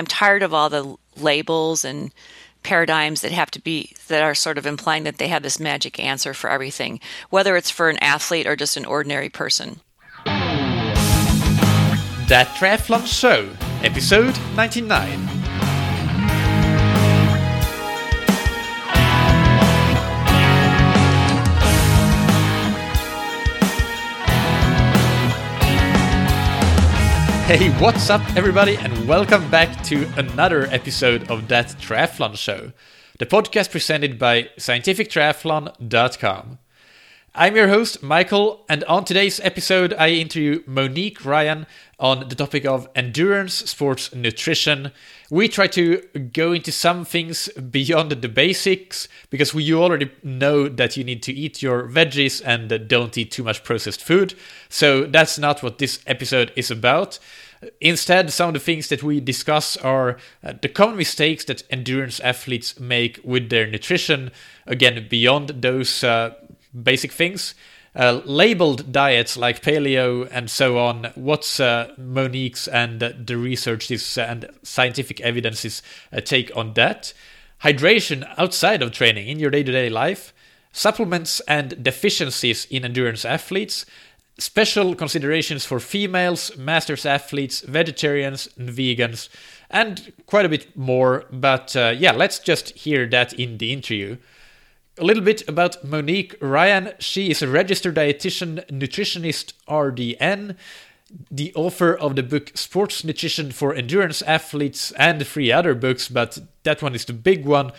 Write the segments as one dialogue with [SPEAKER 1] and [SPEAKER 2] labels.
[SPEAKER 1] I'm tired of all the labels and paradigms that have to be that are sort of implying that they have this magic answer for everything, whether it's for an athlete or just an ordinary person.
[SPEAKER 2] That Triathlon Show, episode 99. Hey, what's up, everybody, and welcome back to another episode of That Triathlon Show, the podcast presented by scientifictriathlon.com. I'm your host, Michael, and on today's episode, I interview Monique Ryan on the topic of endurance sports nutrition. We try to go into some things beyond the basics because we, you already know that you need to eat your veggies and don't eat too much processed food. So that's not what this episode is about. Instead, some of the things that we discuss are uh, the common mistakes that endurance athletes make with their nutrition. Again, beyond those uh, basic things. Uh, labeled diets like paleo and so on. What's uh, Monique's and uh, the research uh, and scientific evidence's take on that? Hydration outside of training in your day to day life. Supplements and deficiencies in endurance athletes special considerations for females, masters athletes, vegetarians, and vegans, and quite a bit more. But uh, yeah, let's just hear that in the interview. A little bit about Monique Ryan. She is a registered dietitian, nutritionist, RDN, the author of the book Sports Nutrition for Endurance Athletes and three other books, but that one is the big one,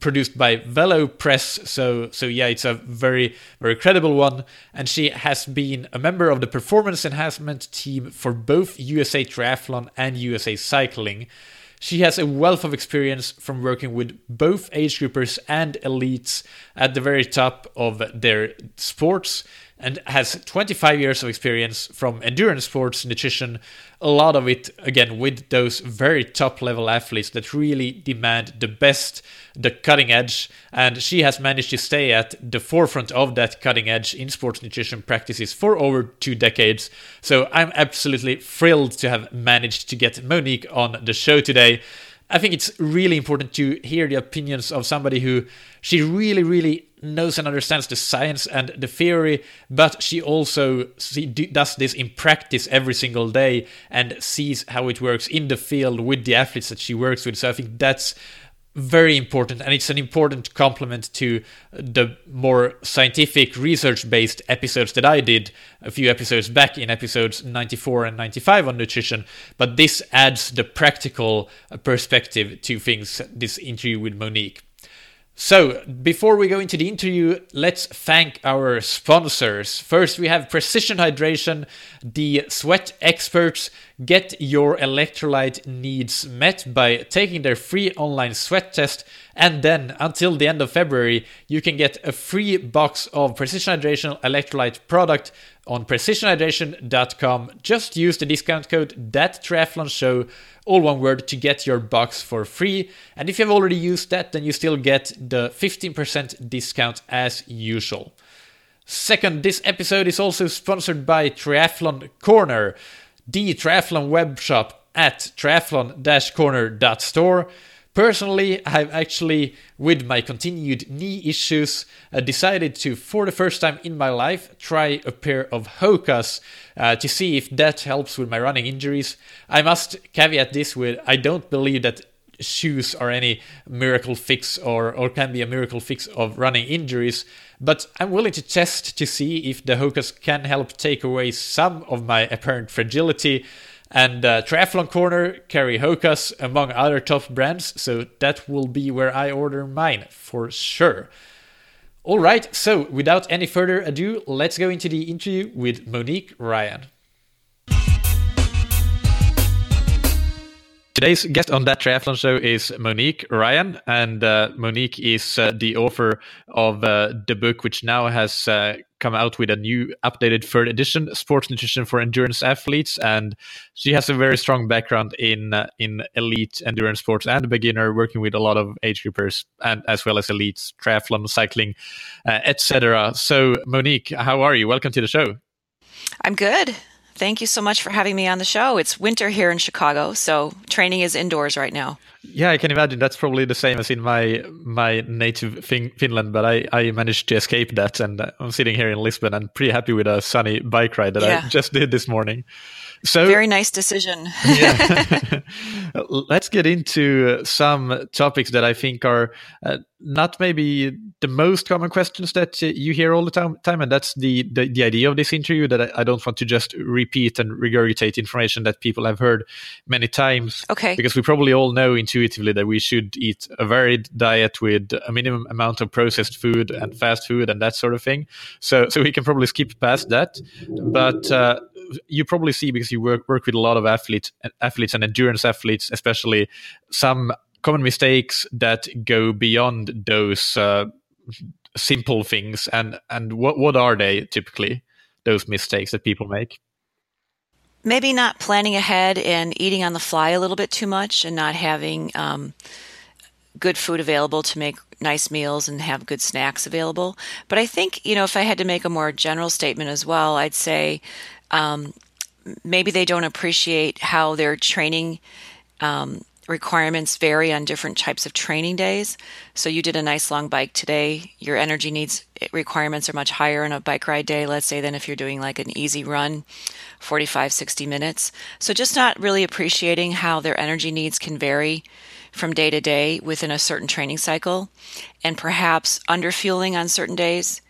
[SPEAKER 2] produced by Velo Press. So, so yeah, it's a very, very credible one. And she has been a member of the performance enhancement team for both USA Triathlon and USA Cycling. She has a wealth of experience from working with both age groupers and elites at the very top of their sports and has 25 years of experience from endurance sports nutrition a lot of it again with those very top level athletes that really demand the best the cutting edge. And she has managed to stay at the forefront of that cutting edge in sports nutrition practices for over two decades. So i'm absolutely thrilled to have managed to get monique on the show today. I think it's really important to hear the opinions of somebody who she really, really knows and understands the science and the theory, but she also does this in practice every single day and sees how it works in the field with the athletes that she works with. So I think that's very important and it's an important complement to the more scientific research based episodes that I did a few episodes back in episodes 94 and 95 on nutrition but this adds the practical uh, perspective to things this interview with Monique so, before we go into the interview, let's thank our sponsors. First, we have Precision Hydration, the sweat experts. Get your electrolyte needs met by taking their free online sweat test. And then, until the end of February, you can get a free box of Precision Hydration electrolyte product on precisionhydration.com. Just use the discount code that triathlon show, all one word, to get your box for free. And if you've already used that, then you still get the 15% discount as usual. Second, this episode is also sponsored by Triathlon Corner, the triathlon web shop at triathlon-corner.store. Personally, I've actually, with my continued knee issues, uh, decided to, for the first time in my life, try a pair of Hokas uh, to see if that helps with my running injuries. I must caveat this with I don't believe that shoes are any miracle fix or, or can be a miracle fix of running injuries, but I'm willing to test to see if the Hokas can help take away some of my apparent fragility and uh, Triathlon Corner carry Hokas among other top brands, so that will be where I order mine for sure. All right, so without any further ado, let's go into the interview with Monique Ryan. Today's guest on that triathlon show is Monique Ryan, and uh, Monique is uh, the author of uh, the book, which now has uh, come out with a new updated third edition, Sports Nutrition for Endurance Athletes, and she has a very strong background in uh, in elite endurance sports and beginner, working with a lot of age groupers and as well as elites, triathlon, cycling, uh, etc. So, Monique, how are you? Welcome to the show.
[SPEAKER 1] I'm good. Thank you so much for having me on the show. It's winter here in Chicago, so training is indoors right now.
[SPEAKER 2] Yeah, I can imagine that's probably the same as in my my native fin- Finland, but I, I managed to escape that, and I'm sitting here in Lisbon and pretty happy with a sunny bike ride that yeah. I just did this morning.
[SPEAKER 1] So very nice decision.
[SPEAKER 2] yeah. Let's get into some topics that I think are uh, not maybe the most common questions that you hear all the time, time and that's the, the, the idea of this interview that I, I, don't want to just repeat and regurgitate information that people have heard many times.
[SPEAKER 1] Okay.
[SPEAKER 2] Because we probably all know intuitively that we should eat a varied diet with a minimum amount of processed food and fast food and that sort of thing. So so we can probably skip past that, but. Uh, you probably see because you work work with a lot of athletes, athletes and endurance athletes, especially some common mistakes that go beyond those uh, simple things. And and what what are they typically? Those mistakes that people make.
[SPEAKER 1] Maybe not planning ahead and eating on the fly a little bit too much, and not having um, good food available to make nice meals and have good snacks available. But I think, you know, if I had to make a more general statement as well, I'd say um, maybe they don't appreciate how their training um, requirements vary on different types of training days. So you did a nice long bike today. Your energy needs requirements are much higher on a bike ride day, let's say, than if you're doing like an easy run, 45, 60 minutes. So just not really appreciating how their energy needs can vary from day to day within a certain training cycle and perhaps underfueling on certain days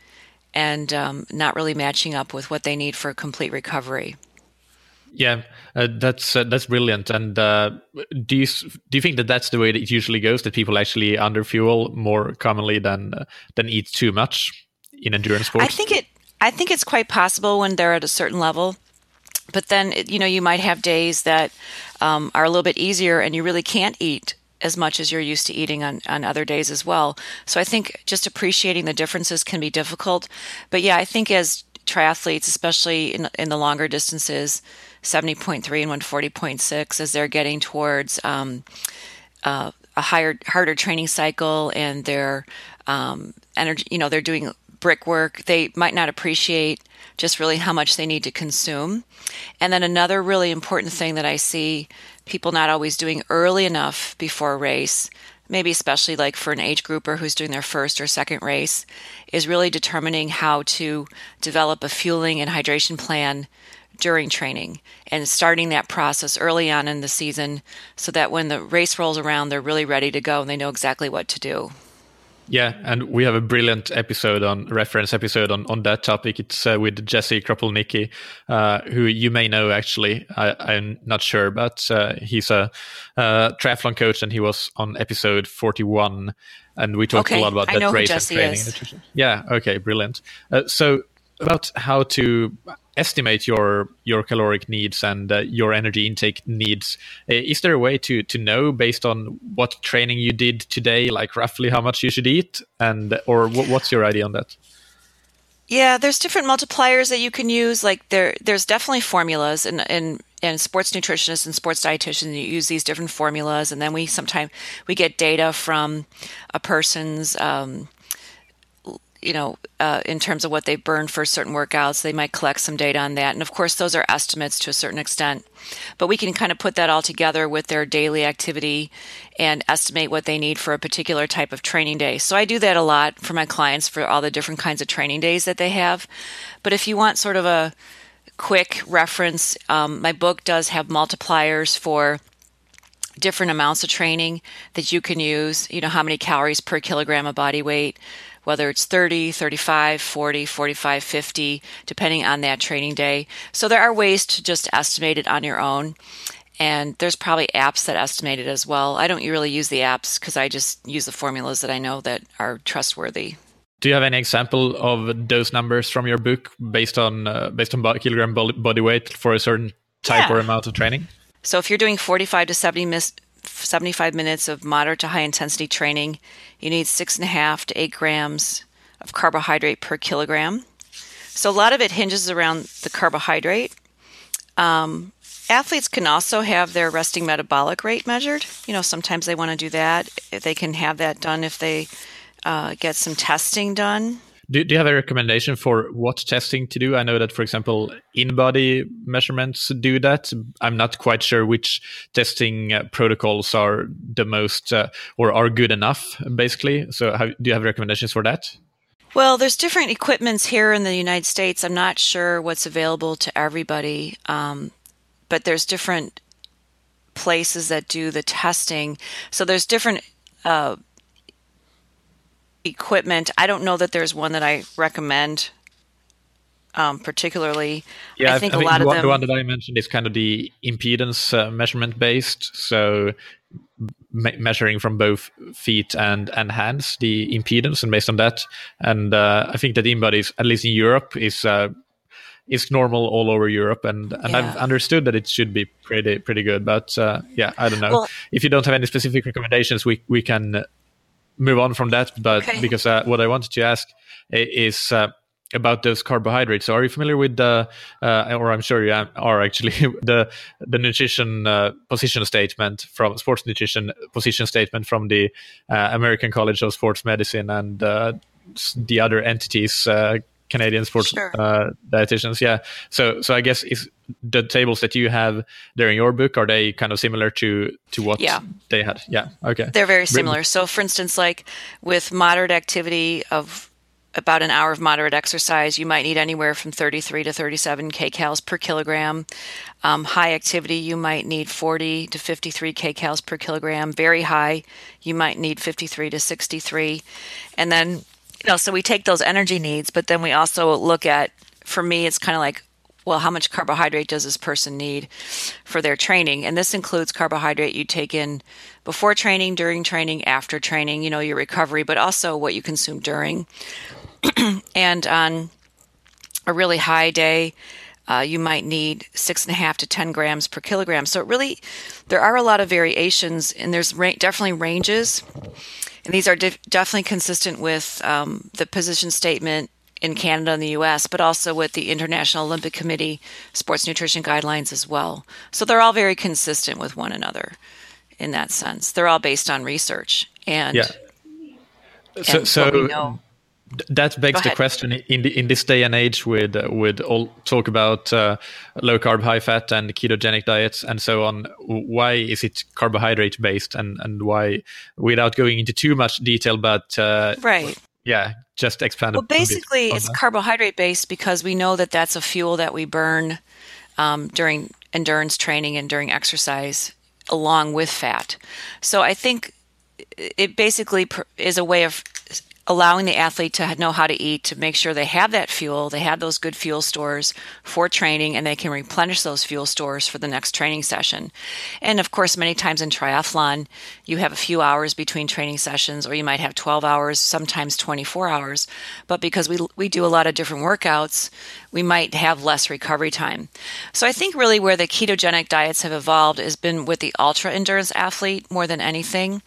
[SPEAKER 1] and um, not really matching up with what they need for complete recovery.
[SPEAKER 2] Yeah, uh, that's uh, that's brilliant. And uh, do you do you think that that's the way that it usually goes? That people actually underfuel more commonly than uh, than eat too much in endurance sports?
[SPEAKER 1] I think it. I think it's quite possible when they're at a certain level. But then, you know, you might have days that um, are a little bit easier, and you really can't eat as much as you're used to eating on, on other days as well. So I think just appreciating the differences can be difficult. But yeah, I think as triathletes, especially in, in the longer distances, 70.3 and 140.6, as they're getting towards um, uh, a higher, harder training cycle and their um, energy, you know, they're doing brickwork, they might not appreciate just really how much they need to consume. And then another really important thing that I see people not always doing early enough before a race, maybe especially like for an age grouper who's doing their first or second race, is really determining how to develop a fueling and hydration plan during training and starting that process early on in the season so that when the race rolls around, they're really ready to go and they know exactly what to do.
[SPEAKER 2] Yeah, and we have a brilliant episode on reference episode on, on that topic. It's uh, with Jesse Kropelnicki, uh, who you may know actually. I, am not sure, but uh, he's a triathlon coach, and he was on episode 41, and we talked
[SPEAKER 1] okay.
[SPEAKER 2] a lot about
[SPEAKER 1] I
[SPEAKER 2] that race
[SPEAKER 1] and
[SPEAKER 2] training. Yeah, okay, brilliant. Uh, so about how to estimate your your caloric needs and uh, your energy intake needs. Is there a way to to know based on what training you did today like roughly how much you should eat? And or what's your idea on that?
[SPEAKER 1] Yeah there's different multipliers that you can use. Like there there's definitely formulas and and and sports nutritionists and sports dietitians use these different formulas. And then we sometimes we get data from a person's um, you know, uh, in terms of what they burn for certain workouts, they might collect some data on that. And of course, those are estimates to a certain extent. But we can kind of put that all together with their daily activity and estimate what they need for a particular type of training day. So I do that a lot for my clients for all the different kinds of training days that they have. But if you want sort of a quick reference, um, my book does have multipliers for different amounts of training that you can use. You know, how many calories per kilogram of body weight whether it's 30, 35, 40, 45, 50, depending on that training day. So there are ways to just estimate it on your own. And there's probably apps that estimate it as well. I don't really use the apps because I just use the formulas that I know that are trustworthy.
[SPEAKER 2] Do you have any example of those numbers from your book based on uh, based on kilogram body weight for a certain type yeah. or amount of training?
[SPEAKER 1] So if you're doing 45 to 70 mis- 75 minutes of moderate to high intensity training, you need six and a half to eight grams of carbohydrate per kilogram. So a lot of it hinges around the carbohydrate. Um, athletes can also have their resting metabolic rate measured. You know, sometimes they want to do that. They can have that done if they uh, get some testing done.
[SPEAKER 2] Do, do you have a recommendation for what testing to do? I know that, for example, in-body measurements do that. I'm not quite sure which testing uh, protocols are the most uh, or are good enough, basically. So, do you have recommendations for that?
[SPEAKER 1] Well, there's different equipments here in the United States. I'm not sure what's available to everybody, um, but there's different places that do the testing. So there's different uh, equipment. I don't know that there's one that I recommend um, particularly.
[SPEAKER 2] Yeah, I think I, a lot of them. The one that I mentioned is kind of the impedance uh, measurement based. So me- measuring from both feet and and hands the impedance, and based on that, and uh, I think that InBody, at least in Europe, is uh, is normal all over Europe, and and yeah. I've understood that it should be pretty pretty good. But uh, yeah, I don't know. Well, if you don't have any specific recommendations, we we can move on from that. But okay. because uh, what I wanted to ask is uh, about those carbohydrates. So, are you familiar with the, uh, or I'm sure you are actually, the the nutrition uh, position statement from sports nutrition position statement from the uh, American College of Sports Medicine and uh, the other entities, uh, Canadian sports sure. Uh, dietitians. Yeah. So, so I guess is the tables that you have there in your book are they kind of similar to to what
[SPEAKER 1] yeah.
[SPEAKER 2] they had? Yeah. Okay.
[SPEAKER 1] They're very similar. So, for instance, like with moderate activity of about an hour of moderate exercise, you might need anywhere from 33 to 37 kcals per kilogram. Um, high activity, you might need 40 to 53 kcals per kilogram. Very high, you might need 53 to 63. And then, you know, so we take those energy needs, but then we also look at, for me, it's kind of like, well, how much carbohydrate does this person need for their training? And this includes carbohydrate you take in before training, during training, after training, you know, your recovery, but also what you consume during. and on a really high day, uh, you might need six and a half to 10 grams per kilogram. So it really, there are a lot of variations and there's ra- definitely ranges. And these are de- definitely consistent with um, the position statement in Canada and the US, but also with the International Olympic Committee sports nutrition guidelines as well. So they're all very consistent with one another in that sense. They're all based on research. And,
[SPEAKER 2] yeah. So, and so that begs the question in the, in this day and age with uh, with all talk about uh, low carb high fat and ketogenic diets and so on why is it carbohydrate based and and why without going into too much detail but uh,
[SPEAKER 1] right.
[SPEAKER 2] yeah just expand
[SPEAKER 1] well basically it's that. carbohydrate based because we know that that's a fuel that we burn um, during endurance training and during exercise along with fat. So i think it basically is a way of allowing the athlete to know how to eat to make sure they have that fuel they have those good fuel stores for training and they can replenish those fuel stores for the next training session. And of course many times in triathlon you have a few hours between training sessions or you might have 12 hours sometimes 24 hours. But because we, we do a lot of different workouts we might have less recovery time. So i think really where the ketogenic diets have evolved has been with the ultra endurance athlete more than anything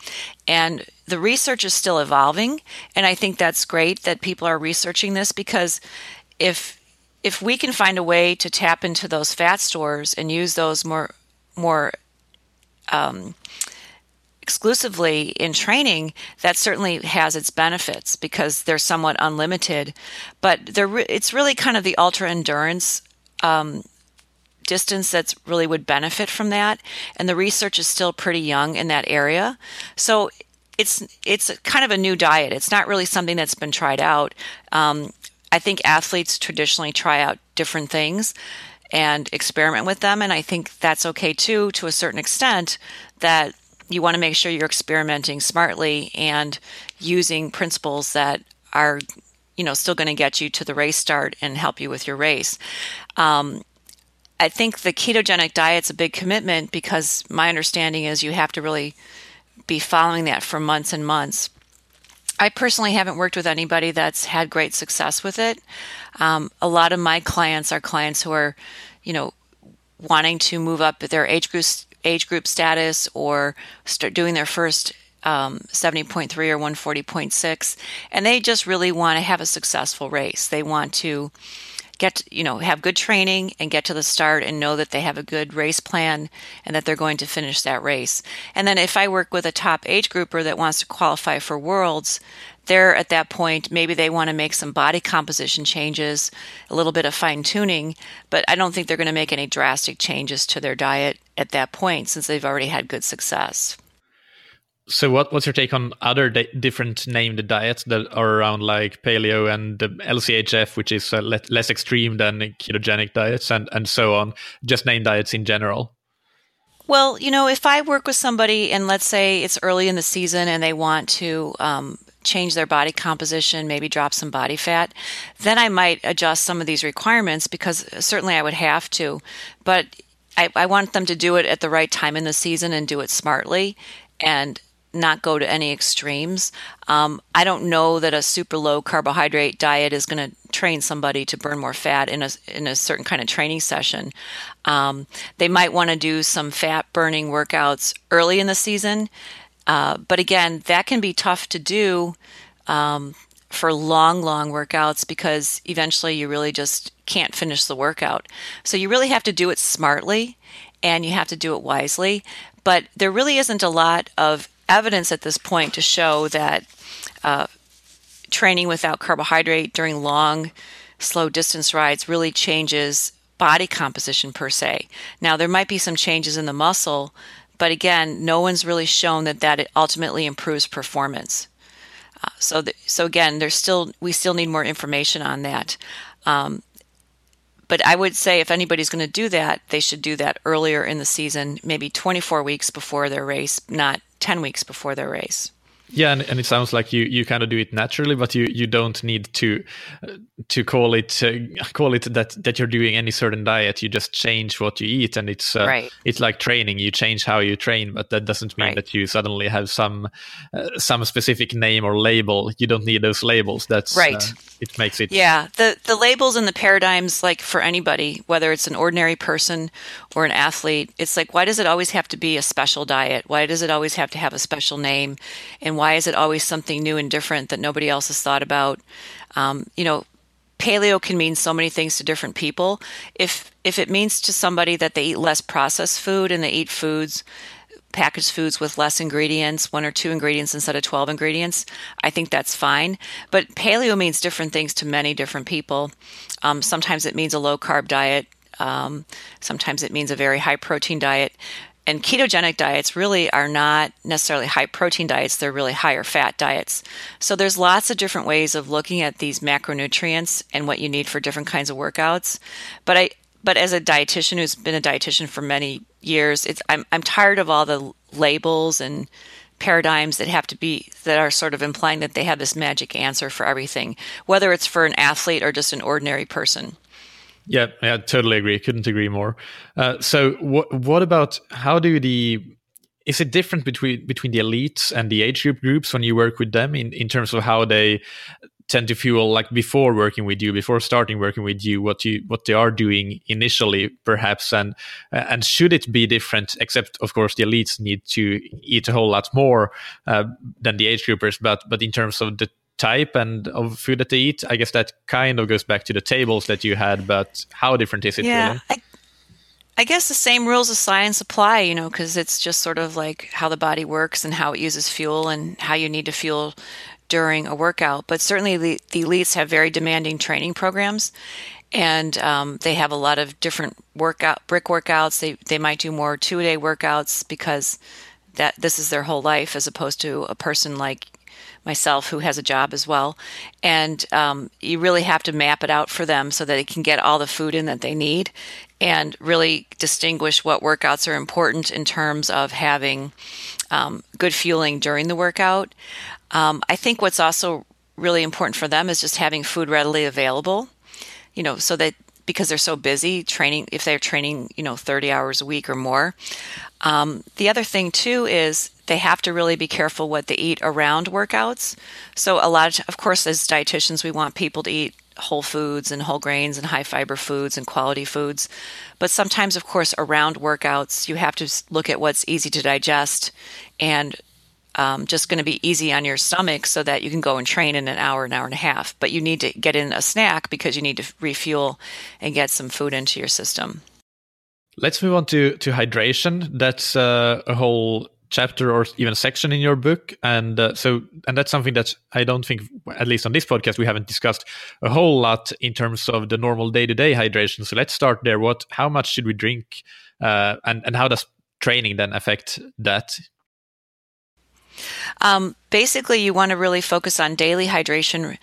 [SPEAKER 1] and the research is still evolving, and I think that's great that people are researching this because if if we can find a way to tap into those fat stores and use those more more um, exclusively in training, that certainly has its benefits because they're somewhat unlimited. But they're it's really kind of the ultra endurance um, distance that's really would benefit from that. And the research is still pretty young in that area. So it's it's kind of a new diet. It's not really something that's been tried out. Um, i think athletes traditionally try out different things and experiment with them. And i think that's okay too to a certain extent that you want to make sure you're experimenting smartly and using principles that are you know still going to get you to the race start and help you with your race. Um, I think the ketogenic diet's a big commitment because my understanding is you have to really be following that for months and months. I personally haven't worked with anybody that's had great success with it. Um, a lot of my clients are clients who are, you know, wanting to move up their age group age group status or start doing their first um, 70.3 or 140.6, and they just really want to have a successful race. They want to get you know have good training and get to the start and know that they have a good race plan and that they're going to finish that race. And then if i work with a top age grouper that wants to qualify for worlds they're at that point maybe they want to make some body composition changes a little bit of fine tuning but i don't think they're going to make any drastic changes to their diet at that point since they've already had good success
[SPEAKER 2] so what what's your take on other di- different named diets that are around like paleo and the LCHF, which is uh, le- less extreme than ketogenic diets, and and so on? Just named diets in general.
[SPEAKER 1] Well, you know, if I work with somebody and let's say it's early in the season and they want to um, change their body composition, maybe drop some body fat, then I might adjust some of these requirements because certainly I would have to. But I, I want them to do it at the right time in the season and do it smartly and not go to any extremes. Um, I don't know that a super low carbohydrate diet is going to train somebody to burn more fat in a in a certain kind of training session. Um, they might want to do some fat burning workouts early in the season, uh, but again, that can be tough to do. Um, for long, long workouts because eventually you really just can't finish the workout. So you really have to do it smartly and you have to do it wisely. But there really isn't a lot of evidence at this point to show that uh, training without carbohydrate during long, slow distance rides really changes body composition per se. Now, there might be some changes in the muscle, but again, no one's really shown that that ultimately improves performance. Uh, so, the, so again, there's still we still need more information on that. Um, but I would say if anybody's going to do that, they should do that earlier in the season, maybe 24 weeks before their race, not 10 weeks before their race.
[SPEAKER 2] Yeah, and, and it sounds like you, you kind of do it naturally, but you, you don't need to uh, to call it uh, call it that that you're doing any certain diet. You just change what you eat, and it's uh,
[SPEAKER 1] right.
[SPEAKER 2] it's like training. You change how you train, but that doesn't mean right. that you suddenly have some uh, some specific name or label. You don't need those labels. That's
[SPEAKER 1] uh, right.
[SPEAKER 2] it makes it.
[SPEAKER 1] Yeah, the the labels and the paradigms, like for anybody, whether it's an ordinary person or an athlete, it's like why does it always have to be a special diet? Why does it always have to have a special name? And why is it always something new and different that nobody else has thought about? Um, you know, paleo can mean so many things to different people. If if it means to somebody that they eat less processed food and they eat foods packaged foods with less ingredients, one or two ingredients instead of 12 ingredients, I think that's fine. But paleo means different things to many different people. Um, sometimes it means a low carb diet. Um, sometimes it means a very high protein diet. And ketogenic diets really are not necessarily high protein diets they're really higher fat diets. So there's lots of different ways of looking at these macronutrients and what you need for different kinds of workouts. But i but as a dietitian who's been a dietitian for many years it's i'm, I'm tired of all the labels and paradigms that have to be that are sort of implying that they have this magic answer for everything whether it's for an athlete or just an ordinary person
[SPEAKER 2] yeah, I totally agree. Couldn't agree more. Uh, so, what what about how do the is it different between between the elites and the age group groups when you work with them in, in terms of how they tend to fuel like before working with you before starting working with you what you what they are doing initially perhaps and and should it be different except of course the elites need to eat a whole lot more uh, than the age groupers but but in terms of the type and of food that they eat. I guess that kind of goes back to the tables that you had, but how different is it
[SPEAKER 1] yeah,
[SPEAKER 2] really?
[SPEAKER 1] I, I guess the same rules of science apply, you know, because it's just sort of like how the body works and how it uses fuel and how you need to fuel during a workout. But certainly the, the elites have very demanding training programs and um, they have a lot of different workout brick workouts. They they might do more two a day workouts because that this is their whole life as opposed to a person like myself who has a job as well. And um, you really have to map it out for them so that they can get all the food in that they need and really distinguish what workouts are important in terms of having um, good fueling during the workout. Um, I think what's also really important for them is just having food readily available, you know, so that because they're so busy training, if they're training, you know, 30 hours a week or more. Um, the other thing, too, is they have to really be careful what they eat around workouts. So, a lot of, of course, as dietitians, we want people to eat whole foods and whole grains and high fiber foods and quality foods. But sometimes, of course, around workouts, you have to look at what's easy to digest and um, just going to be easy on your stomach so that you can go and train in an hour, an hour and a half. But you need to get in a snack because you need to refuel and get some food into your system.
[SPEAKER 2] Let's move on to to hydration. That's uh, a whole chapter or even section in your book, and uh, so and that's something that I don't think, at least on this podcast, we haven't discussed a whole lot in terms of the normal day to day hydration. So let's start there. What, how much should we drink, uh, and and how does training then affect that?
[SPEAKER 1] Um, basically, you want to really focus on daily hydration,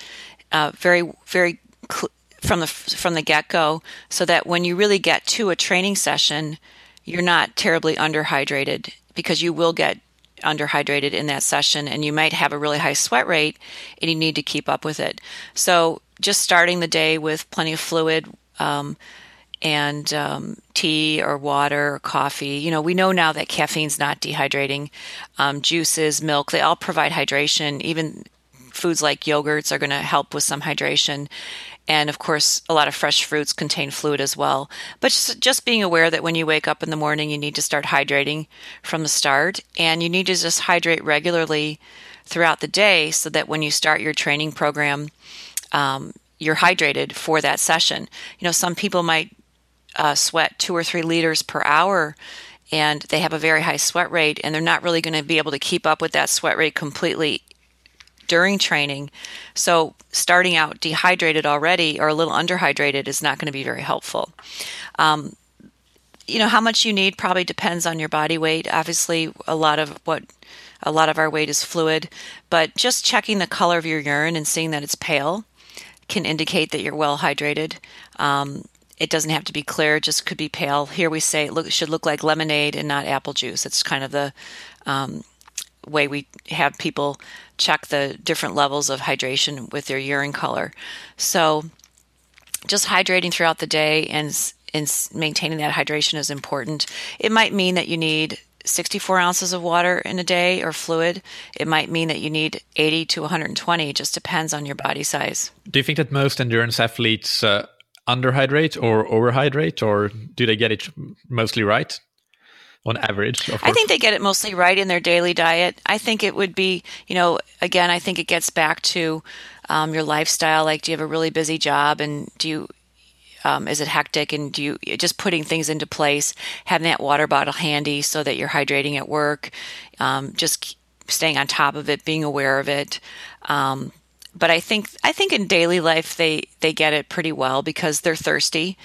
[SPEAKER 1] uh, very very. Cl- from the from the get go, so that when you really get to a training session, you're not terribly underhydrated because you will get underhydrated in that session and you might have a really high sweat rate and you need to keep up with it. So just starting the day with plenty of fluid um, and um, tea or water or coffee. You know, we know now that caffeine's not dehydrating. Um, juices, milk, they all provide hydration. Even foods like yogurts are going to help with some hydration. And of course, a lot of fresh fruits contain fluid as well. But just, just being aware that when you wake up in the morning, you need to start hydrating from the start. And you need to just hydrate regularly throughout the day so that when you start your training program, um, you're hydrated for that session. You know, some people might uh, sweat two or three liters per hour and they have a very high sweat rate and they're not really going to be able to keep up with that sweat rate completely during training. So, starting out dehydrated already or a little underhydrated is not going to be very helpful. Um, you know, how much you need probably depends on your body weight. Obviously, a lot of what a lot of our weight is fluid, but just checking the color of your urine and seeing that it's pale can indicate that you're well hydrated. Um, it doesn't have to be clear; just could be pale. Here we say it look, should look like lemonade and not apple juice. It's kind of the um, way we have people check the different levels of hydration with their urine color. So, just hydrating throughout the day and, and maintaining that hydration is important. It might mean that you need 64 ounces of water in a day or fluid. It might mean that you need 80 to 120. It just depends on your body size.
[SPEAKER 2] Do you think that most endurance athletes uh, underhydrate or overhydrate, or do they get it mostly right? on average?
[SPEAKER 1] I think they get it mostly right in their daily diet. I think it would be, you know, again, I think it gets back to um, your lifestyle. Like, do you have a really busy job, and do you um, is it hectic and do you just putting things into place having that water bottle handy so that you're hydrating at work um, just staying on top of it being aware of it um, but I think I think in daily life they they get it pretty well because they're thirsty,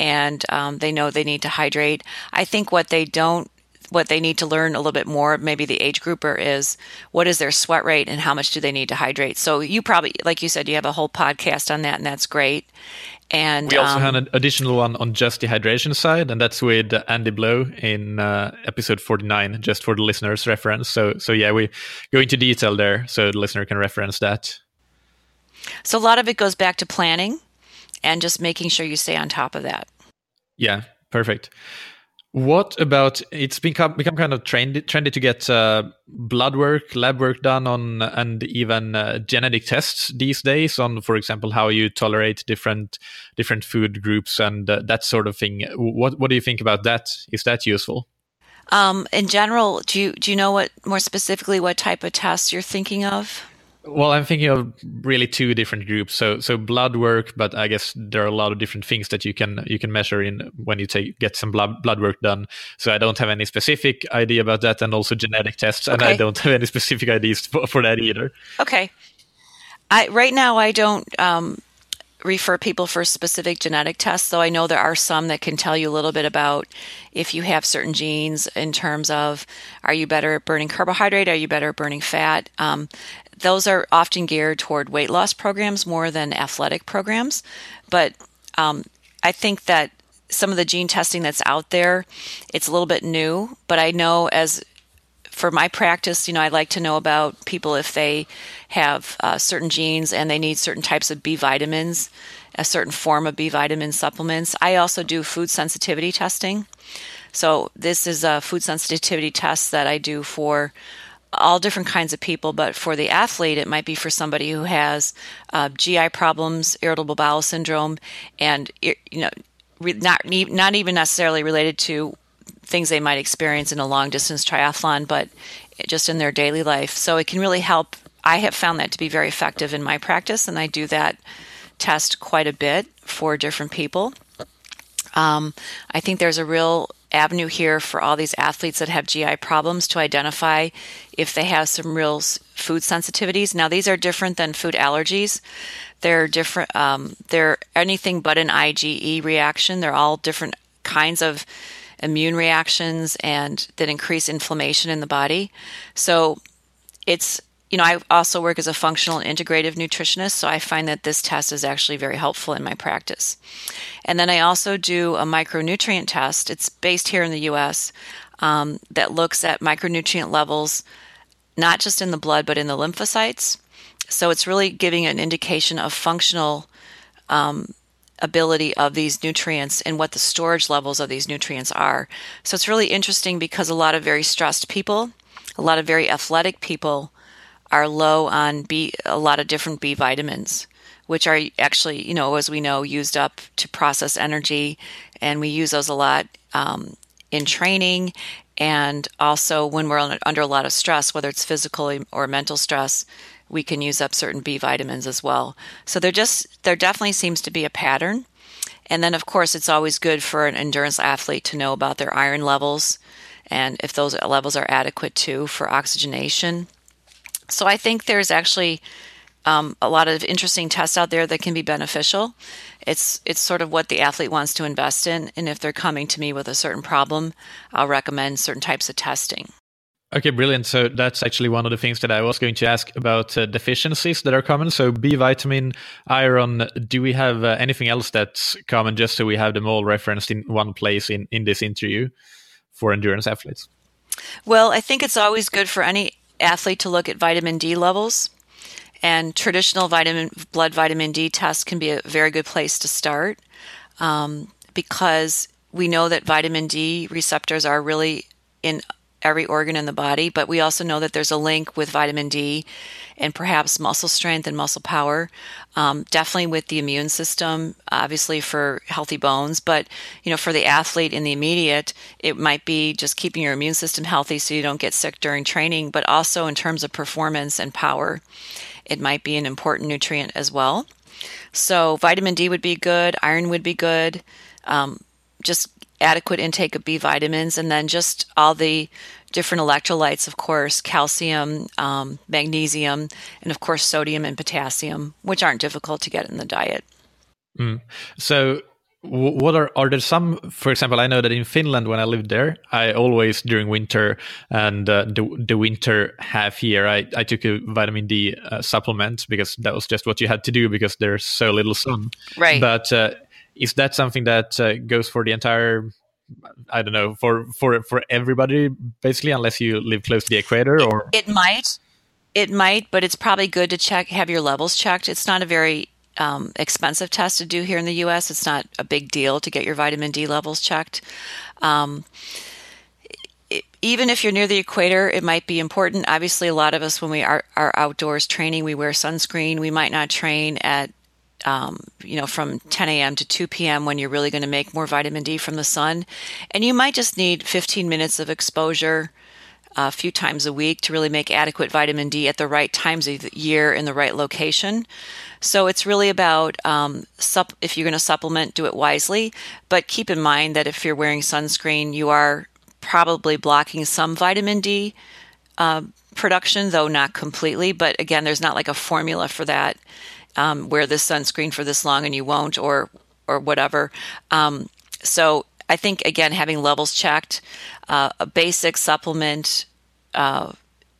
[SPEAKER 1] and um, they know they need to hydrate. I think what they don't what they need to learn a little bit more, maybe the age grouper, is what is their sweat rate and how much do they need to hydrate. So you probably, like you said, you have a whole podcast on that, and that's great. And
[SPEAKER 2] we also um, have an additional one on just the hydration side, and that's with Andy Blow in uh, episode forty nine, just for the listeners' reference. So, so yeah, we go into detail there, so the listener can reference that.
[SPEAKER 1] So a lot of it goes back to planning and just making sure you stay on top of that.
[SPEAKER 2] Yeah, perfect. What about it's become become kind of trendy trendy to get uh, blood work, lab work done on, and even uh, genetic tests these days on, for example, how you tolerate different different food groups and uh, that sort of thing. What what do you think about that? Is that useful?
[SPEAKER 1] Um, in general, do you do you know what more specifically what type of tests you're thinking of?
[SPEAKER 2] Well, I'm thinking of really two different groups. So, so blood work, but I guess there are a lot of different things that you can you can measure in when you take get some blood blood work done. So, I don't have any specific idea about that, and also genetic tests, and I don't have any specific ideas for, for that either.
[SPEAKER 1] Okay, I right now I don't um, refer people for specific genetic tests, though I know there are some that can tell you a little bit about if you have certain genes in terms of are you better at burning carbohydrate, are you better at burning fat. Um, those are often geared toward weight loss programs more than athletic programs. But um, I think that some of the gene testing that's out there, it's a little bit new. But I know as for my practice, you know, I like to know about people if they have uh, certain genes and they need certain types of B vitamins, a certain form of B vitamin supplements. I also do food sensitivity testing. So this is a food sensitivity test that I do for all different kinds of people, but for the athlete, it might be for somebody who has uh, GI problems, irritable bowel syndrome, and you know, not not even necessarily related to things they might experience in a long distance triathlon, but just in their daily life. So it can really help. I have found that to be very effective in my practice, and I do that test quite a bit for different people. Um, I think there's a real avenue here for all these athletes that have GI problems to identify if they have some real food sensitivities. Now, these are different than food allergies. They're different. Um, they're anything but an IgE reaction. They're all different kinds of immune reactions and that increase inflammation in the body. So it's you know, I also work as a functional and integrative nutritionist, so I find that this test is actually very helpful in my practice. And then I also do a micronutrient test. It's based here in the US um, that looks at micronutrient levels, not just in the blood, but in the lymphocytes. So it's really giving an indication of functional um, ability of these nutrients and what the storage levels of these nutrients are. So it's really interesting because a lot of very stressed people, a lot of very athletic people are low on B, a lot of different B vitamins, which are actually, you know, as we know, used up to process energy. And we use those a lot um, in training and also when we're under a lot of stress, whether it's physical or mental stress, we can use up certain B vitamins as well. So there just there definitely seems to be a pattern. And then of course it's always good for an endurance athlete to know about their iron levels and if those levels are adequate too for oxygenation. So I think there's actually um, a lot of interesting tests out there that can be beneficial. It's it's sort of what the athlete wants to invest in, and if they're coming to me with a certain problem, I'll recommend certain types of testing.
[SPEAKER 2] Okay, brilliant. So that's actually one of the things that I was going to ask about uh, deficiencies that are common. So B vitamin, iron. Do we have uh, anything else that's common? Just so we have them all referenced in one place in in this interview for endurance athletes.
[SPEAKER 1] Well, I think it's always good for any athlete to look at vitamin D levels. And traditional vitamin blood vitamin D test can be a very good place to start um, because we know that vitamin D receptors are really in every organ in the body, but we also know that there's a link with vitamin D and perhaps muscle strength and muscle power. Um, definitely with the immune system, obviously for healthy bones, but you know, for the athlete in the immediate, it might be just keeping your immune system healthy so you don't get sick during training, but also in terms of performance and power, it might be an important nutrient as well. So vitamin D would be good, iron would be good. Um, just adequate intake of B vitamins, and then just all the different electrolytes, of course, calcium, um, magnesium, and of course, sodium and potassium, which aren't difficult to get in the diet.
[SPEAKER 2] Mm. So, what are are there some for example i know that in finland when i lived there i always during winter and uh, the, the winter half year I, I took a vitamin d uh, supplement because that was just what you had to do because there's so little sun
[SPEAKER 1] right
[SPEAKER 2] but uh, is that something that uh, goes for the entire I don't know for for for everybody basically, unless you live close to the equator, or
[SPEAKER 1] it might, it might, but it's probably good to check have your levels checked. It's not a very um, expensive test to do here in the U.S. It's not a big deal to get your vitamin D levels checked. Um, it, even if you're near the equator, it might be important. Obviously, a lot of us, when we are, are outdoors training, we wear sunscreen. We might not train at um, you know, from 10 a.m. to 2 p.m. when you're really going to make more vitamin D from the sun. And you might just need 15 minutes of exposure a few times a week to really make adequate vitamin D at the right times of the year in the right location. So it's really about um, sup- if you're going to supplement, do it wisely. But keep in mind that if you're wearing sunscreen, you are probably blocking some vitamin D uh, production, though not completely. But again, there's not like a formula for that um, wear this sunscreen for this long and you won't, or or whatever. Um, so I think again having levels checked, uh, a basic supplement. Uh,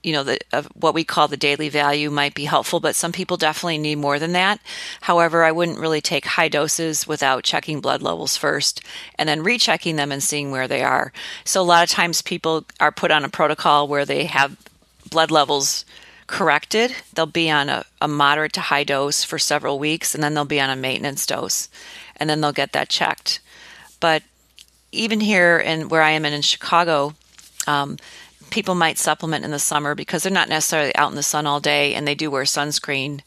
[SPEAKER 1] you know, the, uh, what we call the daily value might be helpful, but some people definitely need more than that. However, I wouldn't really take high doses without checking blood levels first and then rechecking them and seeing where they are. So, a lot of times people are put on a protocol where they have blood levels corrected. They'll be on a, a moderate to high dose for several weeks, and then they'll be on a maintenance dose, and then they'll get that checked. But even here in where I am in, in Chicago, um, people might supplement in the summer because they're not necessarily out in the sun all day, and they do wear sunscreen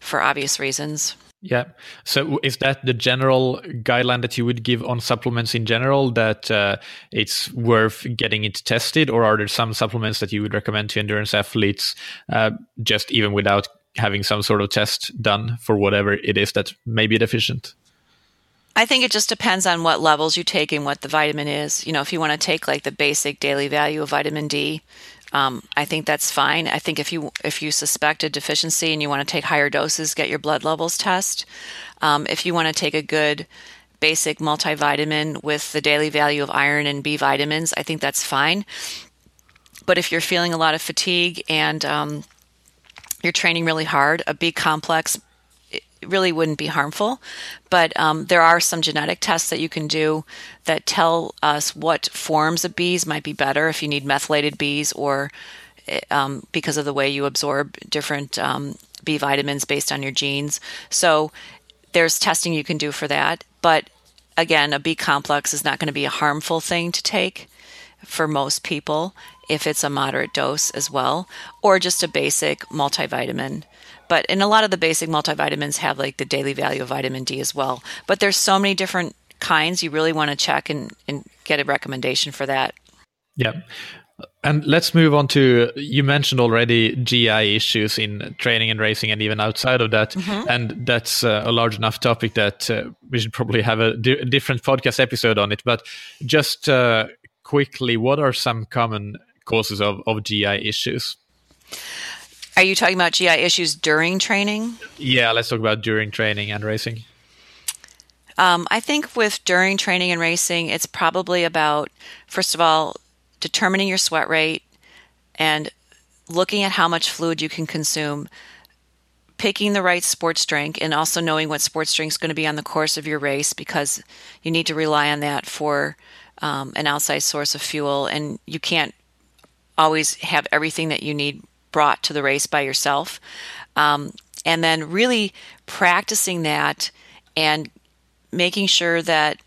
[SPEAKER 1] for obvious reasons.
[SPEAKER 2] Yeah. So is that the general guideline that you would give on supplements in general that uh, it's worth getting it tested, or are there some supplements that you would recommend to endurance athletes uh, just even without having some sort of test done for whatever it is that may be deficient?
[SPEAKER 1] I think it just depends on what levels you take and what the vitamin is. You know, if you want to take like the basic daily value of vitamin D, um, I think that's fine. I think if you if you suspect a deficiency and you want to take higher doses, get your blood levels test. Um, if you want to take a good basic multivitamin with the daily value of iron and B vitamins, I think that's fine. But if you're feeling a lot of fatigue and um, you're training really hard, a B complex really wouldn't be harmful. But um, there are some genetic tests that you can do that tell us what forms of Bs might be better if you need methylated Bs or eh, um, because of the way you absorb different um, B vitamins based on your genes. So there's testing you can do for that. But again, a B complex is not going to be a harmful thing to take for most people if it's a moderate dose as well, or just a basic multivitamin. But and a lot of the basic multivitamins have like the daily value of vitamin D as well. But there's so many different kinds you really want to check and, and get a recommendation for that.
[SPEAKER 2] Yeah. And let's move on to you mentioned already GI issues in training and racing and even outside of that. Mm-hmm. And that's uh, a large enough topic that uh, we should probably have a di- different podcast episode on it. But just uh, quickly, what are some common causes of, of GI issues?
[SPEAKER 1] Are you talking about GI issues during training?
[SPEAKER 2] Yeah, let's talk about during training and racing.
[SPEAKER 1] Um, I think with during training and racing, it's probably about, first of all, determining your sweat rate and looking at how much fluid you can consume, picking the right sports drink, and also knowing what sports drink is going to be on the course of your race because you need to rely on that for um, an outside source of fuel. And you can't always have everything that you need brought to the race by yourself. Um, and then really practicing that and making sure that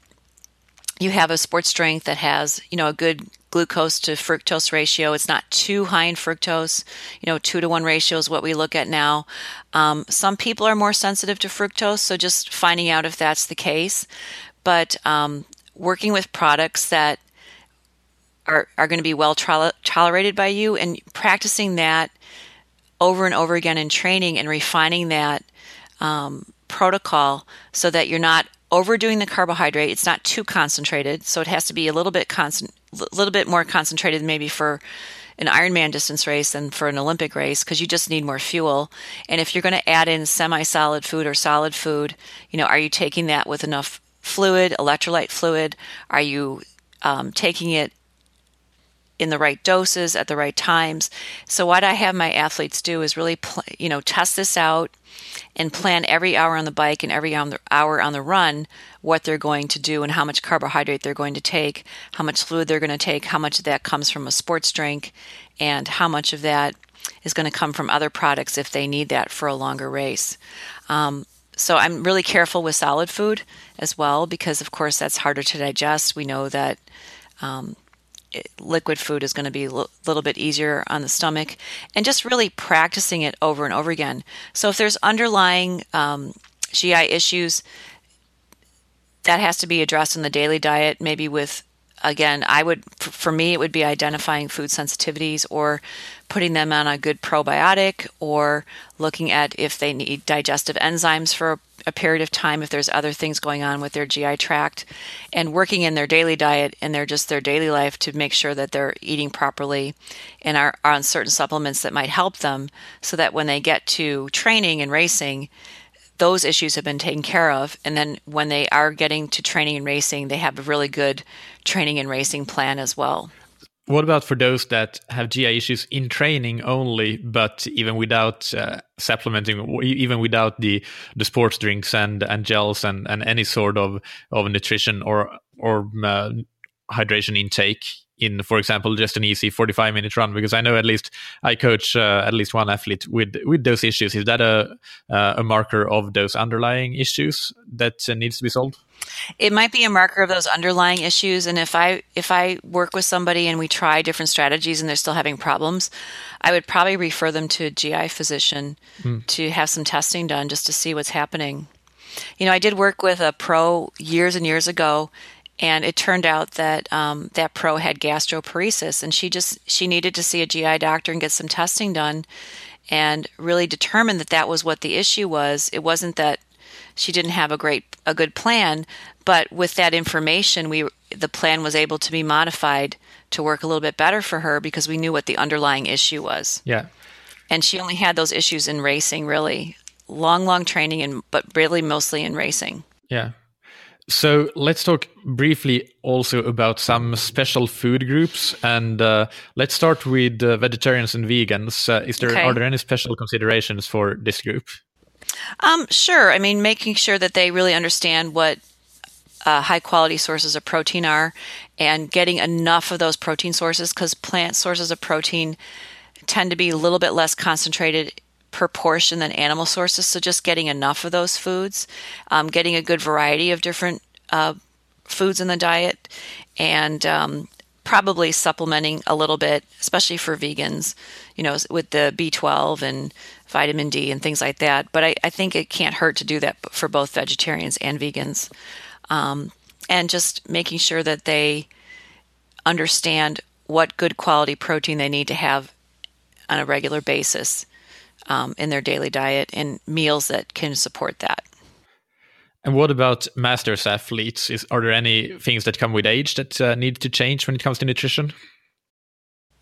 [SPEAKER 1] you have a sports drink that has, you know, a good glucose to fructose ratio. It's not too high in fructose. You know, two to one ratio is what we look at now. Um, some people are more sensitive to fructose, so just finding out if that's the case. But um, working with products that are, are going to be well tolerated by you and practicing that over and over again in training and refining that um, protocol so that you're not overdoing the carbohydrate. It's not too concentrated, so it has to be a little bit concent- a little bit more concentrated maybe for an Ironman distance race than for an Olympic race because you just need more fuel. And if you're going to add in semi-solid food or solid food, you know, are you taking that with enough fluid, electrolyte fluid? Are you um, taking it in the right doses at the right times. So what I have my athletes do is really, pl- you know, test this out and plan every hour on the bike and every hour on the run what they're going to do and how much carbohydrate they're going to take, how much fluid they're going to take, how much of that comes from a sports drink, and how much of that is going to come from other products if they need that for a longer race. Um, so I'm really careful with solid food as well because, of course, that's harder to digest. We know that um, liquid food is going to be a little bit easier on the stomach and just really practicing it over and over again. So if there's underlying um, gi issues that has to be addressed in the daily diet maybe with again i would for me it would be identifying food sensitivities or putting them on a good probiotic or looking at if they need digestive enzymes for a period of time if there's other things going on with their GI tract and working in their daily diet and their just their daily life to make sure that they're eating properly and are, are on certain supplements that might help them so that when they get to training and racing those issues have been taken care of. And then when they are getting to training and racing they have a really good training and racing plan as well.
[SPEAKER 2] What about for those that have GI issues in training only, but even without uh, supplementing, even without the the sports drinks and and gels and and any sort of of nutrition or or uh, hydration intake in, for example, just an easy 45 minute run? Because I know at least I coach uh, at least one athlete with with those issues. Is that a uh, a marker of those underlying issues that uh, needs to be solved?
[SPEAKER 1] it might be a marker of those underlying issues and if i if i work with somebody and we try different strategies and they're still having problems i would probably refer them to a gi physician mm. to have some testing done just to see what's happening you know, I did work with a pro years and years ago, and it turned out that um, that pro had gastroparesis, and she just she needed to see a GI doctor and get some testing done, and really determine that that was what the issue was. It wasn't that she didn't have a great a good plan, but with that information, we the plan was able to be modified to work a little bit better for her because we knew what the underlying issue was.
[SPEAKER 2] Yeah.
[SPEAKER 1] And she only had those issues in racing, really long, long training, and but really mostly in racing.
[SPEAKER 2] Yeah. So let's talk briefly also about some special food groups, and uh, let's start with uh, vegetarians and vegans. Uh, is there okay. are there any special considerations for this group?
[SPEAKER 1] Um, sure. I mean, making sure that they really understand what uh, high quality sources of protein are, and getting enough of those protein sources because plant sources of protein tend to be a little bit less concentrated per portion than animal sources. So just getting enough of those foods, um, getting a good variety of different uh, foods in the diet, and um, probably supplementing a little bit, especially for vegans, you know, with the B12 and vitamin D and things like that. But I, I think it can't hurt to do that for both vegetarians and vegans. Um, and just making sure that they understand what good quality protein they need to have on a regular basis um, in their daily diet and meals that can support that.
[SPEAKER 2] And what about masters athletes? Is, are there any things that come with age that uh, need to change when it comes to nutrition?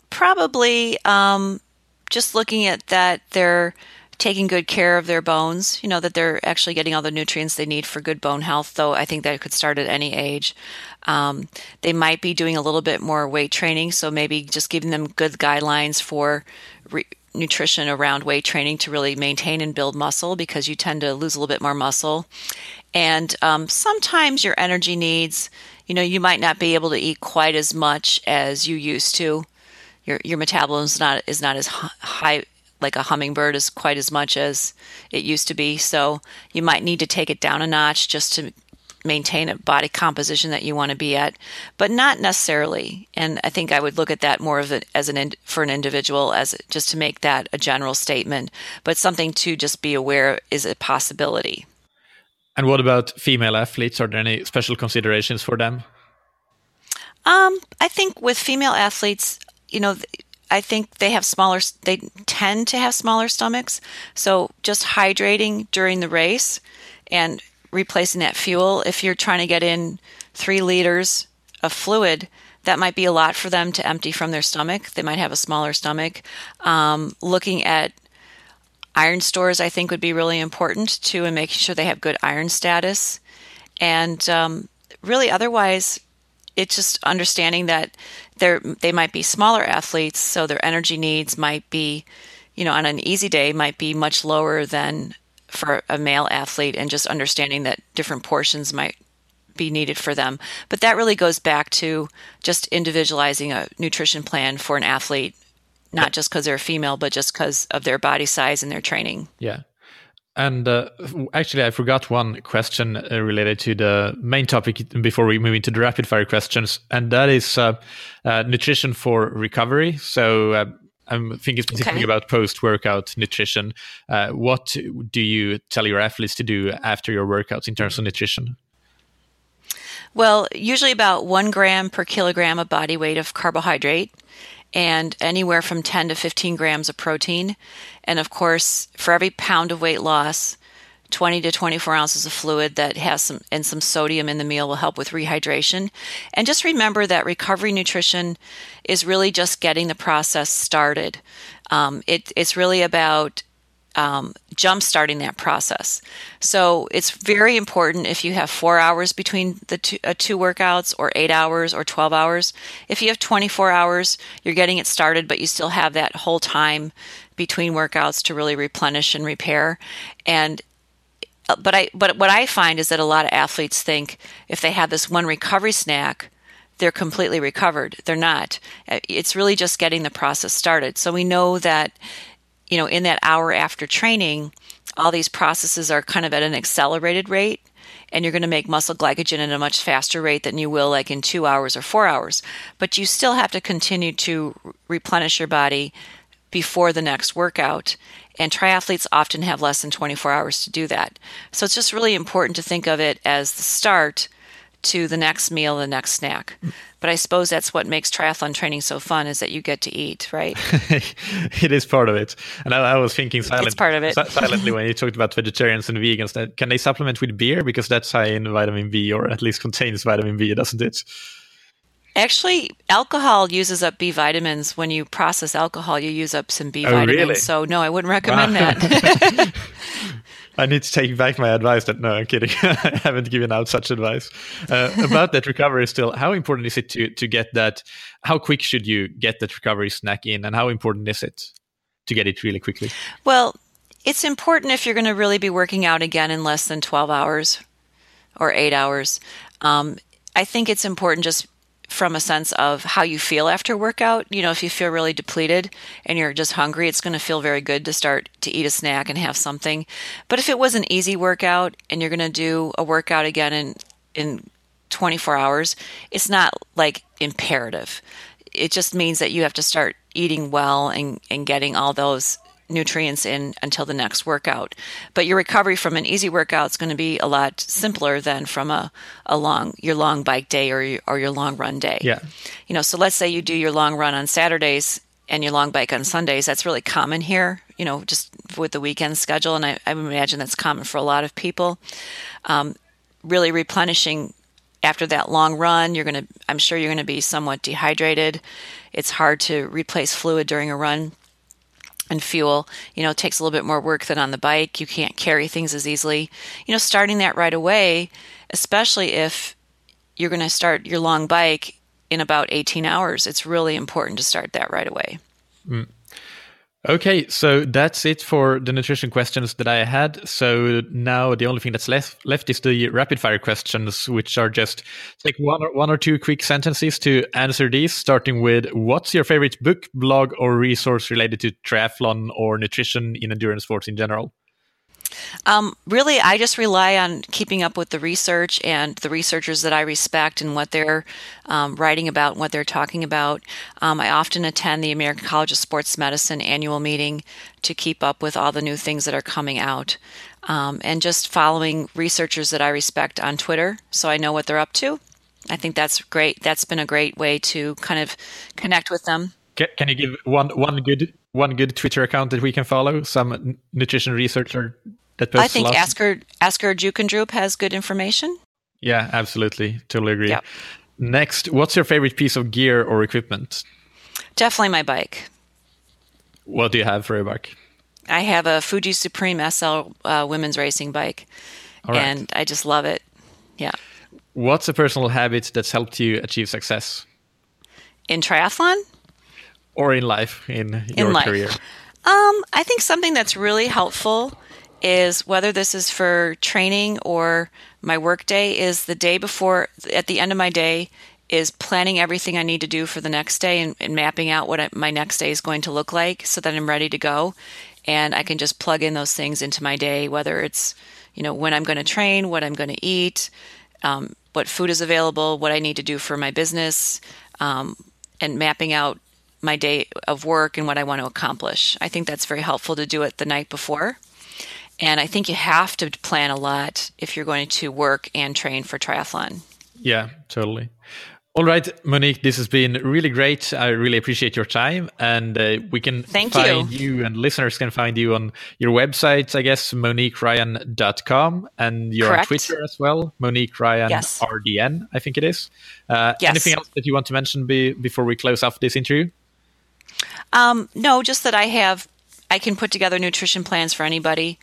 [SPEAKER 1] Probably um, just looking at that they're taking good care of their bones, you know, that they're actually getting all the nutrients they need for good bone health, though I think that could start at any age. Um, they might be doing a little bit more weight training, so maybe just giving them good guidelines for re- nutrition around weight training to really maintain and build muscle because you tend to lose a little bit more muscle. And um, sometimes your energy needs, you know, you might not be able to eat quite as much as you used to. Your your metabolism is not is not as high like a hummingbird is quite as much as it used to be. So you might need to take it down a notch just to maintain a body composition that you want to be at, but not necessarily. And I think I would look at that more of a, as an for an individual as just to make that a general statement, but something to just be aware is a possibility.
[SPEAKER 2] And what about female athletes? Are there any special considerations for them?
[SPEAKER 1] Um, I think with female athletes, you know, I think they have smaller, they tend to have smaller stomachs. So just hydrating during the race and replacing that fuel, if you're trying to get in three liters of fluid, that might be a lot for them to empty from their stomach. They might have a smaller stomach. Um, looking at iron stores, I think, would be really important too, and making sure they have good iron status. And um, really, otherwise, it's just understanding that they they might be smaller athletes, so their energy needs might be, you know, on an easy day might be much lower than for a male athlete, and just understanding that different portions might be needed for them. But that really goes back to just individualizing a nutrition plan for an athlete, not just because they're a female, but just because of their body size and their training.
[SPEAKER 2] Yeah. And uh, actually, I forgot one question uh, related to the main topic before we move into the rapid fire questions, and that is uh, uh nutrition for recovery. So uh, I'm thinking specifically okay. about post workout nutrition. Uh, what do you tell your athletes to do after your workouts in terms of nutrition?
[SPEAKER 1] Well, usually about one gram per kilogram of body weight of carbohydrate and anywhere from 10 to 15 grams of protein. And of course, for every pound of weight loss, 20 to 24 ounces of fluid that has some and some sodium in the meal will help with rehydration. And just remember that recovery nutrition is really just getting the process started. Um, it, it's really about um, jump starting that process. So it's very important if you have four hours between the two, uh, two workouts, or eight hours, or 12 hours. If you have 24 hours, you're getting it started, but you still have that whole time between workouts to really replenish and repair. And but I but what I find is that a lot of athletes think if they have this one recovery snack, they're completely recovered. They're not. Uh, it's really just getting the process started. So we know that you know, in that hour after training, all these processes are kind of at an accelerated rate and you're going to make muscle glycogen at a much faster rate than you will like in two hours or four hours. But you still have to continue to replenish your body before the next workout. And triathletes often have less than 24 hours to do that. So it's just really important to think of it as the start to the next meal, the next snack. But I suppose that's what makes triathlon training so fun is that you get to eat, right?
[SPEAKER 2] it is part of it. And I, I was thinking silent,
[SPEAKER 1] it's part of it.
[SPEAKER 2] silently when you talked about vegetarians and vegans, that can they supplement with beer because that's high in vitamin B or at least contains vitamin B, doesn't it?
[SPEAKER 1] Actually, alcohol uses up B vitamins. When you process alcohol, you use up some B
[SPEAKER 2] Oh,
[SPEAKER 1] vitamins.
[SPEAKER 2] really?
[SPEAKER 1] So no, I wouldn't recommend
[SPEAKER 2] Wow.
[SPEAKER 1] that.
[SPEAKER 2] I need to take back my advice. That no, I'm kidding. I haven't given out such advice uh, about that recovery. Still, how important is it to to get that? How quick should you get that recovery snack in, and how important is it to get it really quickly?
[SPEAKER 1] well, it's important if you're going to really be working out again in less than 12 hours or eight hours. Um, I think it's important just from a sense of how you feel after workout. You know, if you feel really depleted and you're just hungry, it's going to feel very good to start to eat a snack and have something. But if it was an easy workout and you're going to do a workout again in in 24 hours, it's not like imperative. It just means that you have to start eating well and, and getting all those nutrients in until the next workout. But your recovery from an easy workout is going to be a lot simpler than from a, a long your long bike day or your, or your long run day.
[SPEAKER 2] Yeah.
[SPEAKER 1] You know, so let's say you do your long run on Saturdays and your long bike on Sundays. That's really common here. You know, just with the weekend schedule, and I, I imagine that's common for a lot of people. Um, really replenishing after that long run, you're going to. I'm sure you're going to be somewhat dehydrated. It's hard to replace fluid during a run and fuel. You know takes a little bit more work than on the bike. You can't carry things as easily. You know starting that right away especially if you're going to start your long bike in about 18 hours it's really important to start that right away mm.
[SPEAKER 2] Okay, so that's it for the nutrition questions that I had. So now the only thing that's left left is the rapid fire questions, which are just take one or one or two quick sentences to answer these. Starting with, what's your favorite book, blog, or resource related to triathlon or nutrition in endurance sports in general?
[SPEAKER 1] Um, really, I just rely on keeping up with the research and the researchers that I respect and what they're um, writing about and what they're talking about. Um, I often attend the American College of Sports Medicine annual meeting to keep up with all the new things that are coming out. Um, and just following researchers that I respect on Twitter so I know what they're up to. I think that's great. That's been a great way to kind of connect with them.
[SPEAKER 2] Can you give one one good one good Twitter account that we can follow? Some nutrition researcher that posts
[SPEAKER 1] I think
[SPEAKER 2] a lot?
[SPEAKER 1] Asker Asker Jeukendrup has good information.
[SPEAKER 2] Yeah, absolutely, totally agree.
[SPEAKER 1] Yep.
[SPEAKER 2] Next, what's your favorite piece of gear or equipment?
[SPEAKER 1] Definitely my bike.
[SPEAKER 2] What do you have for a bike?
[SPEAKER 1] I have a Fuji Supreme SL uh, women's racing bike,
[SPEAKER 2] All right.
[SPEAKER 1] and I just love it. Yeah.
[SPEAKER 2] What's a personal habit that's helped you achieve success,
[SPEAKER 1] In triathlon,
[SPEAKER 2] or in life, in your
[SPEAKER 1] life.
[SPEAKER 2] career?
[SPEAKER 1] um, I think something that's really helpful is whether this is for training or my work day is the day before at the end of my day is planning everything I need to do for the next day and, and mapping out what I, my next day is going to look like so that I'm ready to go and I can just plug in those things into my day whether it's you know when I'm going to train what I'm going to eat um, what food is available what I need to do for my business um, and mapping out my day of work and what I want to accomplish. I think that's very helpful to do it the night before. And I think you have to plan a lot if you're going to work and train for triathlon.
[SPEAKER 2] Yeah, totally. All right, Monique, this has been really great. I really appreciate your time, and uh, we can
[SPEAKER 1] Thank
[SPEAKER 2] find you. and listeners can find you on your website, I guess, moniqueryan.com, and you're
[SPEAKER 1] Correct.
[SPEAKER 2] on Twitter as well, Monique Ryan
[SPEAKER 1] Yes.
[SPEAKER 2] RDN, I think it is. Uh,
[SPEAKER 1] Yes.
[SPEAKER 2] Anything else that you want to mention be, before we close off this interview?
[SPEAKER 1] Um, no, just that I have, I can put together nutrition plans for anybody,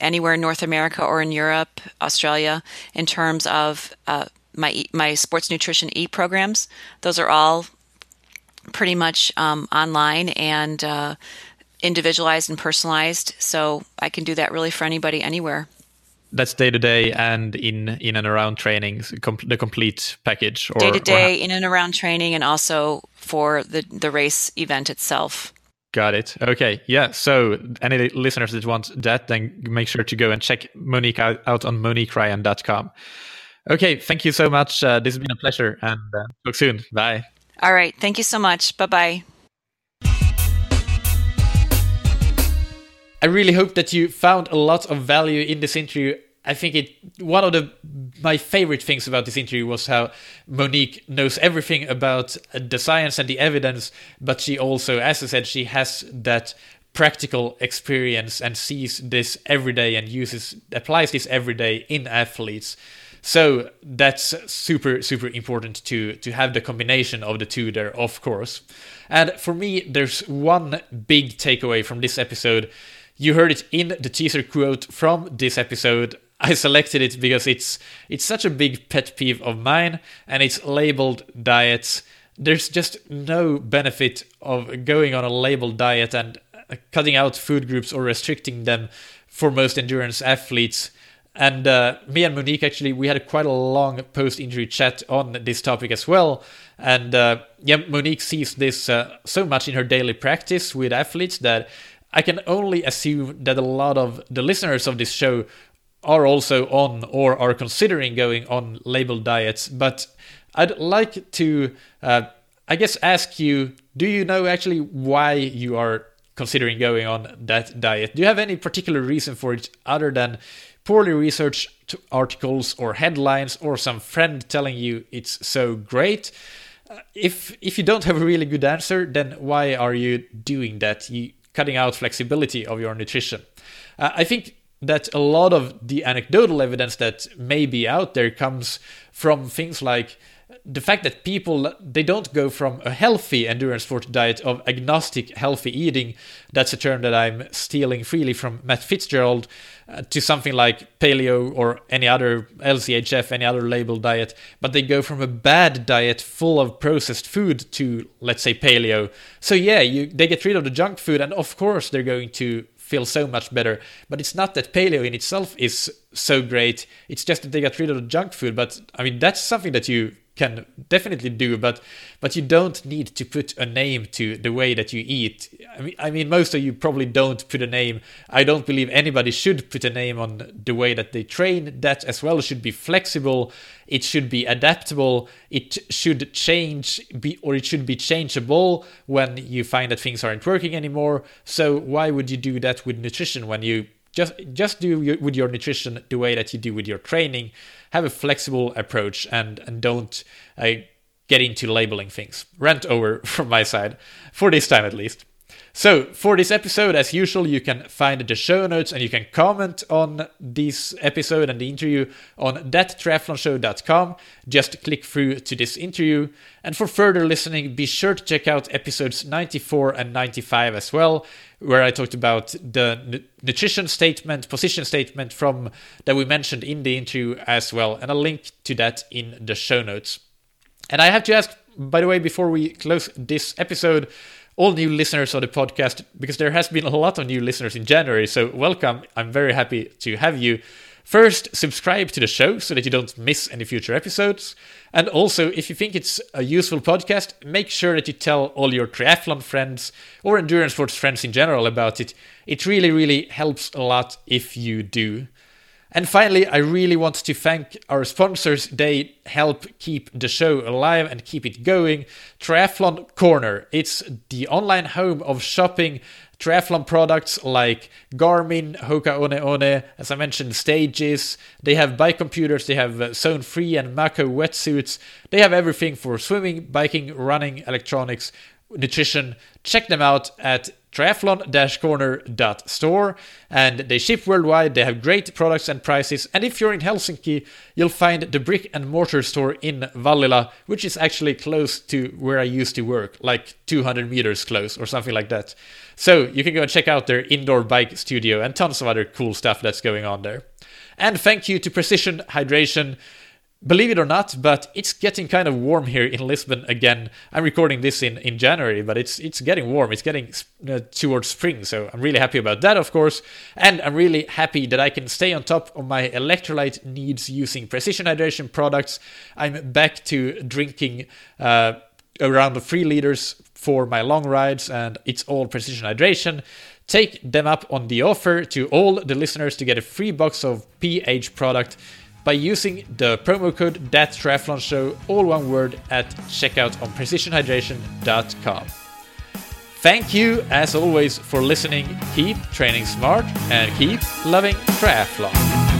[SPEAKER 1] anywhere in North America or in Europe, Australia, in terms of uh, my my sports nutrition e programs. Those are all pretty much um, online and uh, individualized and personalized. So I can do that really for anybody anywhere.
[SPEAKER 2] That's day to day and in in and around trainings, com- the complete package.
[SPEAKER 1] day to day in and around training, and also for the the race event itself.
[SPEAKER 2] Got it. Okay. Yeah. So, any listeners that want that, then make sure to go and check Monique out, out on moniqueryan.com. Okay. Thank you so much. Uh, this has been a pleasure and uh, talk soon. Bye.
[SPEAKER 1] All right. Thank you so much. Bye bye.
[SPEAKER 2] I really hope that you found a lot of value in this interview. I think it one of the my favorite things about this interview was how Monique knows everything about the science and the evidence, but she also, as I said, she has that practical experience and sees this every day and uses applies this every day in athletes. So that's super super important to to have the combination of the two there, of course. And for me, there's one big takeaway from this episode. You heard it in the teaser quote from this episode. I selected it because it's it's such a big pet peeve of mine, and it's labeled diets. There's just no benefit of going on a labeled diet and cutting out food groups or restricting them for most endurance athletes. And uh, me and Monique actually we had quite a long post-injury chat on this topic as well. And uh, yeah, Monique sees this uh, so much in her daily practice with athletes that I can only assume that a lot of the listeners of this show are also on or are considering going on labeled diets. But I'd like to, uh, I guess, ask you: Do you know actually why you are considering going on that diet? Do you have any particular reason for it other than poorly researched articles or headlines or some friend telling you it's so great? Uh, if if you don't have a really good answer, then why are you doing that? You cutting out flexibility of your nutrition. Uh, I think that a lot of the anecdotal evidence that may be out there comes from things like the fact that people they don't go from a healthy endurance sport diet of agnostic healthy eating that's a term that i'm stealing freely from matt fitzgerald uh, to something like paleo or any other lchf any other labeled diet but they go from a bad diet full of processed food to let's say paleo so yeah you they get rid of the junk food and of course they're going to feel so much better. But it's not that paleo in itself is so great. It's just that they got rid of the junk food. But I mean, that's something that you can definitely do, but but you don't need to put a name to the way that you eat. I mean, I mean, most of you probably don't put a name. I don't believe anybody should put a name on the way that they train. That as well should be flexible. It should be adaptable. It should change, be or it should be changeable when you find that things aren't working anymore. So why would you do that with nutrition when you just just do with your nutrition the way that you do with your training. Have a flexible approach and and don't uh, get into labeling things. Rant over from my side for this time at least so, for this episode, as usual, you can find the show notes and you can comment on this episode and the interview on thattriathlonshow.com. Just click through to this interview. And for further listening, be sure to check out episodes 94 and 95 as well, where I talked about the nutrition statement, position statement from that we mentioned in the interview as well. And I'll link to that in the show notes. And I have to ask, by the way, before we close this episode, all new listeners of the podcast because there has been a lot of new listeners in January. So, welcome. I'm very happy to have you. First, subscribe to the show so that you don't miss any future episodes. And also, if you think it's a useful podcast, make sure that you tell all your triathlon friends or endurance sports friends in general about it. It really, really helps a lot if you do. And finally, I really want to thank our sponsors. They help keep the show alive and keep it going. Triathlon Corner. It's the online home of shopping triathlon products like Garmin, Hoka One One, as I mentioned, Stages. They have bike computers, they have uh, Zone3 and Mako wetsuits. They have everything for swimming, biking, running, electronics, nutrition. Check them out at triathlon-corner.store and they ship worldwide. They have great products and prices. And if you're in helsinki you'll find the brick and mortar store in vallila which is actually close to where i used to work like 200 meters close or something like that. So you can go and check out their indoor bike studio and tons of other cool stuff that's going on there. And thank you to precision hydration Believe it or not, but it's getting kind of warm here in Lisbon again. I'm recording this in, in January, but it's it's getting warm. It's getting uh, towards spring, so I'm really happy about that, of course. And I'm really happy that I can stay on top of my electrolyte needs using precision hydration products. I'm back to drinking uh, around three liters for my long rides, and it's all precision hydration take them up on the offer to all the listeners to get a free box of PH product by using the promo code That Show, all one word, at checkout on precisionhydration.com. Thank you, as always, for listening. Keep training smart and keep loving triathlon.